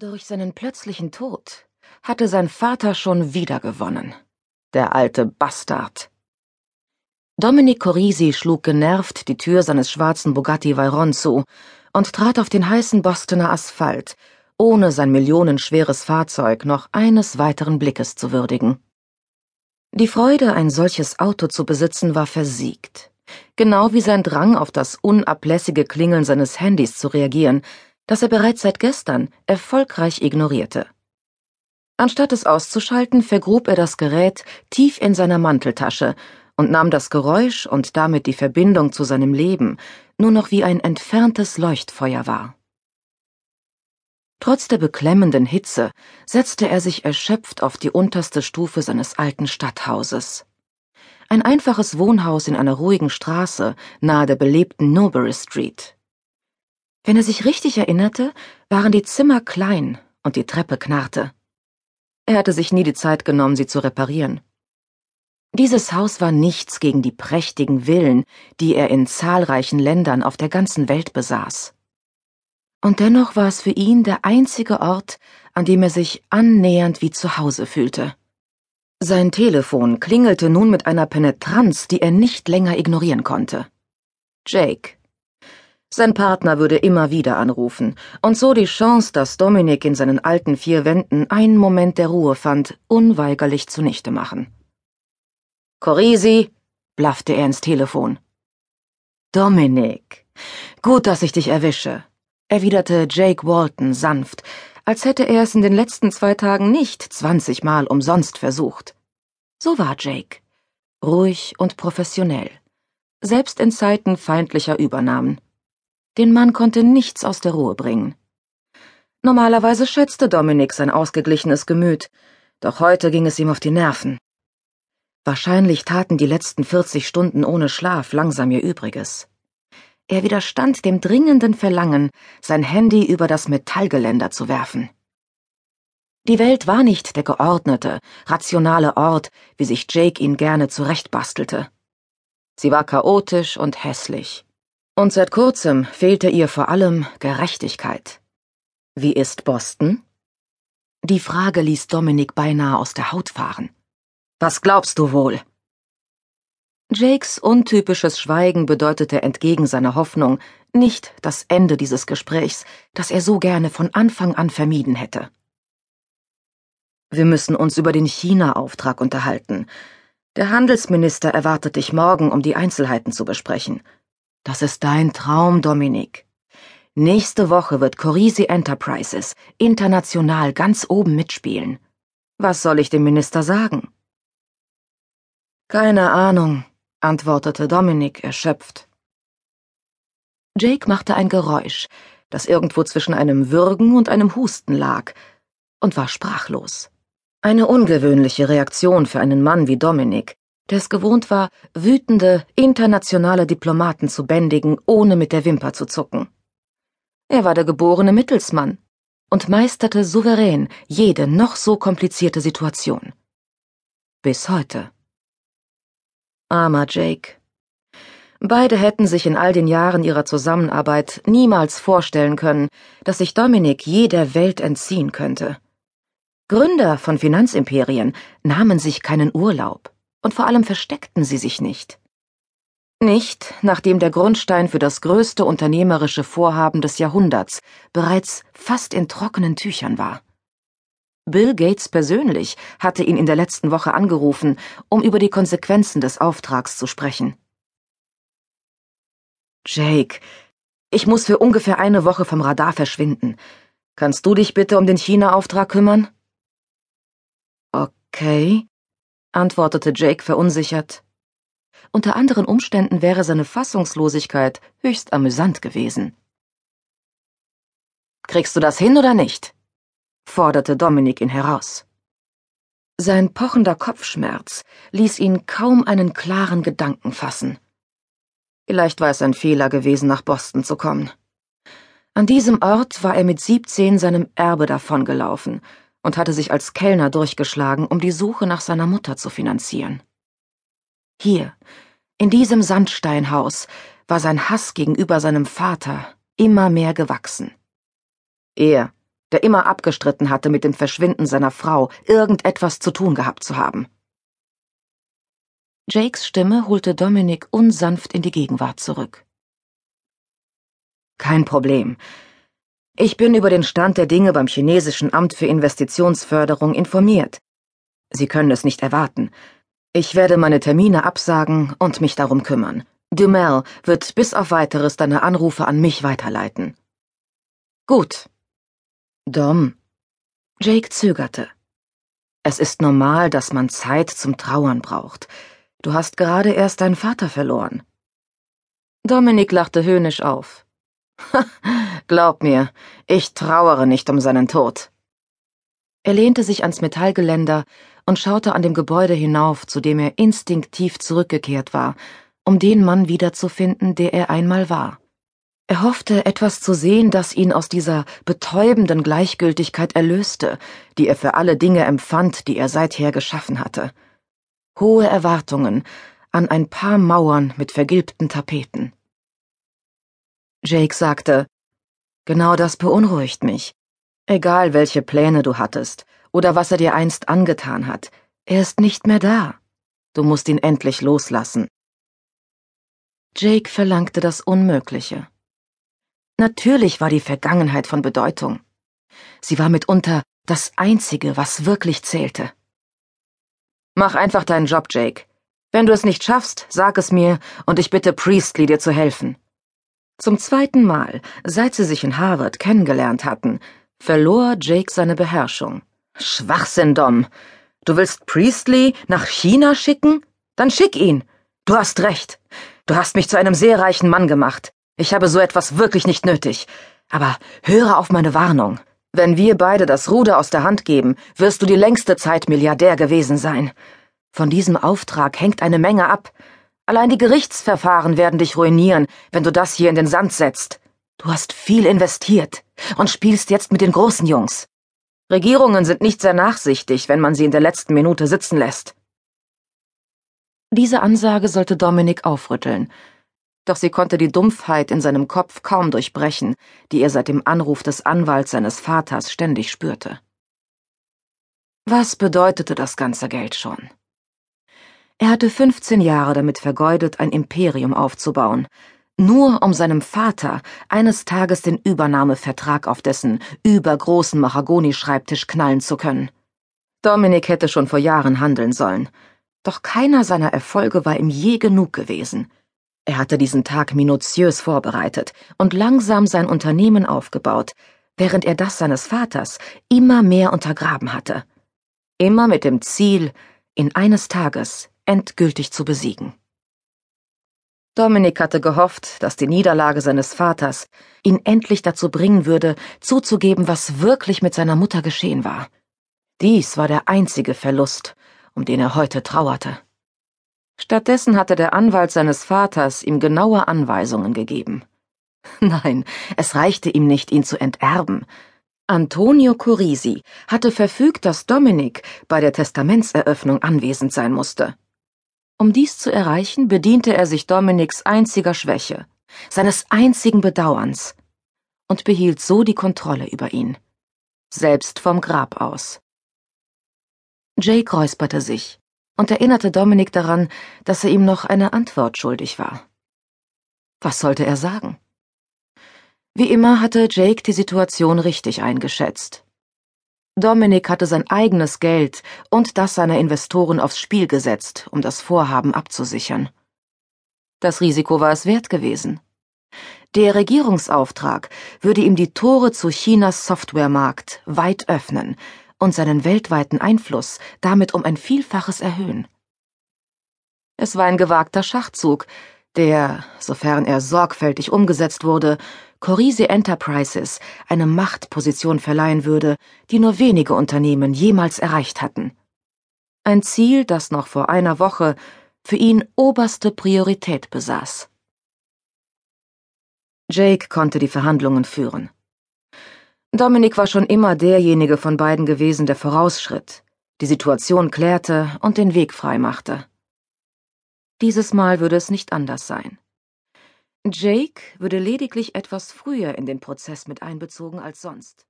Durch seinen plötzlichen Tod hatte sein Vater schon wieder gewonnen. Der alte Bastard. Dominic Corisi schlug genervt die Tür seines schwarzen Bugatti Veyron zu und trat auf den heißen Bostoner Asphalt, ohne sein millionenschweres Fahrzeug noch eines weiteren Blickes zu würdigen. Die Freude, ein solches Auto zu besitzen, war versiegt. Genau wie sein Drang auf das unablässige Klingeln seines Handys zu reagieren, das er bereits seit gestern erfolgreich ignorierte. Anstatt es auszuschalten, vergrub er das Gerät tief in seiner Manteltasche und nahm das Geräusch und damit die Verbindung zu seinem Leben nur noch wie ein entferntes Leuchtfeuer wahr. Trotz der beklemmenden Hitze setzte er sich erschöpft auf die unterste Stufe seines alten Stadthauses. Ein einfaches Wohnhaus in einer ruhigen Straße nahe der belebten Newbury Street. Wenn er sich richtig erinnerte, waren die Zimmer klein und die Treppe knarrte. Er hatte sich nie die Zeit genommen, sie zu reparieren. Dieses Haus war nichts gegen die prächtigen Villen, die er in zahlreichen Ländern auf der ganzen Welt besaß. Und dennoch war es für ihn der einzige Ort, an dem er sich annähernd wie zu Hause fühlte. Sein Telefon klingelte nun mit einer Penetranz, die er nicht länger ignorieren konnte. Jake, sein Partner würde immer wieder anrufen und so die Chance, dass Dominik in seinen alten vier Wänden einen Moment der Ruhe fand, unweigerlich zunichte machen. Corisi, blaffte er ins Telefon. Dominik, gut, dass ich dich erwische, erwiderte Jake Walton sanft, als hätte er es in den letzten zwei Tagen nicht zwanzigmal umsonst versucht. So war Jake. Ruhig und professionell. Selbst in Zeiten feindlicher Übernahmen. Den Mann konnte nichts aus der Ruhe bringen. Normalerweise schätzte Dominik sein ausgeglichenes Gemüt, doch heute ging es ihm auf die Nerven. Wahrscheinlich taten die letzten 40 Stunden ohne Schlaf langsam ihr Übriges. Er widerstand dem dringenden Verlangen, sein Handy über das Metallgeländer zu werfen. Die Welt war nicht der geordnete, rationale Ort, wie sich Jake ihn gerne zurechtbastelte. Sie war chaotisch und hässlich. Und seit kurzem fehlte ihr vor allem Gerechtigkeit. Wie ist Boston? Die Frage ließ Dominik beinahe aus der Haut fahren. Was glaubst du wohl? Jakes untypisches Schweigen bedeutete entgegen seiner Hoffnung nicht das Ende dieses Gesprächs, das er so gerne von Anfang an vermieden hätte. Wir müssen uns über den China-Auftrag unterhalten. Der Handelsminister erwartet dich morgen, um die Einzelheiten zu besprechen. Das ist dein Traum, Dominik. Nächste Woche wird Corisi Enterprises international ganz oben mitspielen. Was soll ich dem Minister sagen? Keine Ahnung, antwortete Dominik erschöpft. Jake machte ein Geräusch, das irgendwo zwischen einem Würgen und einem Husten lag, und war sprachlos. Eine ungewöhnliche Reaktion für einen Mann wie Dominik, der es gewohnt war, wütende, internationale Diplomaten zu bändigen, ohne mit der Wimper zu zucken. Er war der geborene Mittelsmann und meisterte souverän jede noch so komplizierte Situation. Bis heute. Armer Jake. Beide hätten sich in all den Jahren ihrer Zusammenarbeit niemals vorstellen können, dass sich Dominik je der Welt entziehen könnte. Gründer von Finanzimperien nahmen sich keinen Urlaub und vor allem versteckten sie sich nicht. Nicht, nachdem der Grundstein für das größte unternehmerische Vorhaben des Jahrhunderts bereits fast in trockenen Tüchern war. Bill Gates persönlich hatte ihn in der letzten Woche angerufen, um über die Konsequenzen des Auftrags zu sprechen. Jake, ich muss für ungefähr eine Woche vom Radar verschwinden. Kannst du dich bitte um den China-Auftrag kümmern? Okay, antwortete Jake verunsichert. Unter anderen Umständen wäre seine Fassungslosigkeit höchst amüsant gewesen. Kriegst du das hin oder nicht? forderte Dominik ihn heraus. Sein pochender Kopfschmerz ließ ihn kaum einen klaren Gedanken fassen. Vielleicht war es ein Fehler gewesen, nach Boston zu kommen. An diesem Ort war er mit siebzehn seinem Erbe davongelaufen und hatte sich als Kellner durchgeschlagen, um die Suche nach seiner Mutter zu finanzieren. Hier, in diesem Sandsteinhaus, war sein Hass gegenüber seinem Vater immer mehr gewachsen. Er, der immer abgestritten hatte, mit dem Verschwinden seiner Frau irgendetwas zu tun gehabt zu haben. Jakes Stimme holte Dominik unsanft in die Gegenwart zurück. Kein Problem. Ich bin über den Stand der Dinge beim chinesischen Amt für Investitionsförderung informiert. Sie können es nicht erwarten. Ich werde meine Termine absagen und mich darum kümmern. Dumel wird bis auf weiteres deine Anrufe an mich weiterleiten. Gut. Dom. Jake zögerte. Es ist normal, dass man Zeit zum Trauern braucht. Du hast gerade erst deinen Vater verloren. Dominik lachte höhnisch auf. Glaub mir, ich trauere nicht um seinen Tod. Er lehnte sich ans Metallgeländer und schaute an dem Gebäude hinauf, zu dem er instinktiv zurückgekehrt war, um den Mann wiederzufinden, der er einmal war. Er hoffte, etwas zu sehen, das ihn aus dieser betäubenden Gleichgültigkeit erlöste, die er für alle Dinge empfand, die er seither geschaffen hatte. Hohe Erwartungen an ein paar Mauern mit vergilbten Tapeten. Jake sagte, Genau das beunruhigt mich. Egal welche Pläne du hattest oder was er dir einst angetan hat, er ist nicht mehr da. Du musst ihn endlich loslassen. Jake verlangte das Unmögliche. Natürlich war die Vergangenheit von Bedeutung. Sie war mitunter das Einzige, was wirklich zählte. Mach einfach deinen Job, Jake. Wenn du es nicht schaffst, sag es mir und ich bitte Priestley dir zu helfen. Zum zweiten Mal, seit sie sich in Harvard kennengelernt hatten, verlor Jake seine Beherrschung. Schwachsinn, Dom. Du willst Priestley nach China schicken? Dann schick ihn. Du hast recht. Du hast mich zu einem sehr reichen Mann gemacht. Ich habe so etwas wirklich nicht nötig. Aber höre auf meine Warnung. Wenn wir beide das Ruder aus der Hand geben, wirst du die längste Zeit Milliardär gewesen sein. Von diesem Auftrag hängt eine Menge ab. Allein die Gerichtsverfahren werden dich ruinieren, wenn du das hier in den Sand setzt. Du hast viel investiert und spielst jetzt mit den großen Jungs. Regierungen sind nicht sehr nachsichtig, wenn man sie in der letzten Minute sitzen lässt. Diese Ansage sollte Dominik aufrütteln, doch sie konnte die Dumpfheit in seinem Kopf kaum durchbrechen, die er seit dem Anruf des Anwalts seines Vaters ständig spürte. Was bedeutete das ganze Geld schon? Er hatte 15 Jahre damit vergeudet, ein Imperium aufzubauen, nur um seinem Vater eines Tages den Übernahmevertrag auf dessen übergroßen Mahagonischreibtisch knallen zu können. Dominik hätte schon vor Jahren handeln sollen. Doch keiner seiner Erfolge war ihm je genug gewesen. Er hatte diesen Tag minutiös vorbereitet und langsam sein Unternehmen aufgebaut, während er das seines Vaters immer mehr untergraben hatte. Immer mit dem Ziel, ihn eines Tages endgültig zu besiegen. Dominik hatte gehofft, dass die Niederlage seines Vaters ihn endlich dazu bringen würde, zuzugeben, was wirklich mit seiner Mutter geschehen war. Dies war der einzige Verlust, um den er heute trauerte. Stattdessen hatte der Anwalt seines Vaters ihm genaue Anweisungen gegeben. Nein, es reichte ihm nicht, ihn zu enterben. Antonio Corisi hatte verfügt, dass Dominik bei der Testamentseröffnung anwesend sein musste. Um dies zu erreichen, bediente er sich Dominiks einziger Schwäche, seines einzigen Bedauerns, und behielt so die Kontrolle über ihn, selbst vom Grab aus. Jake räusperte sich und erinnerte Dominik daran, dass er ihm noch eine Antwort schuldig war. Was sollte er sagen? Wie immer hatte Jake die Situation richtig eingeschätzt. Dominik hatte sein eigenes Geld und das seiner Investoren aufs Spiel gesetzt, um das Vorhaben abzusichern. Das Risiko war es wert gewesen. Der Regierungsauftrag würde ihm die Tore zu Chinas Softwaremarkt weit öffnen, und seinen weltweiten Einfluss damit um ein Vielfaches erhöhen. Es war ein gewagter Schachzug, der, sofern er sorgfältig umgesetzt wurde, Corisi Enterprises eine Machtposition verleihen würde, die nur wenige Unternehmen jemals erreicht hatten. Ein Ziel, das noch vor einer Woche für ihn oberste Priorität besaß. Jake konnte die Verhandlungen führen. Dominik war schon immer derjenige von beiden gewesen, der vorausschritt, die Situation klärte und den Weg freimachte. Dieses Mal würde es nicht anders sein. Jake würde lediglich etwas früher in den Prozess mit einbezogen als sonst.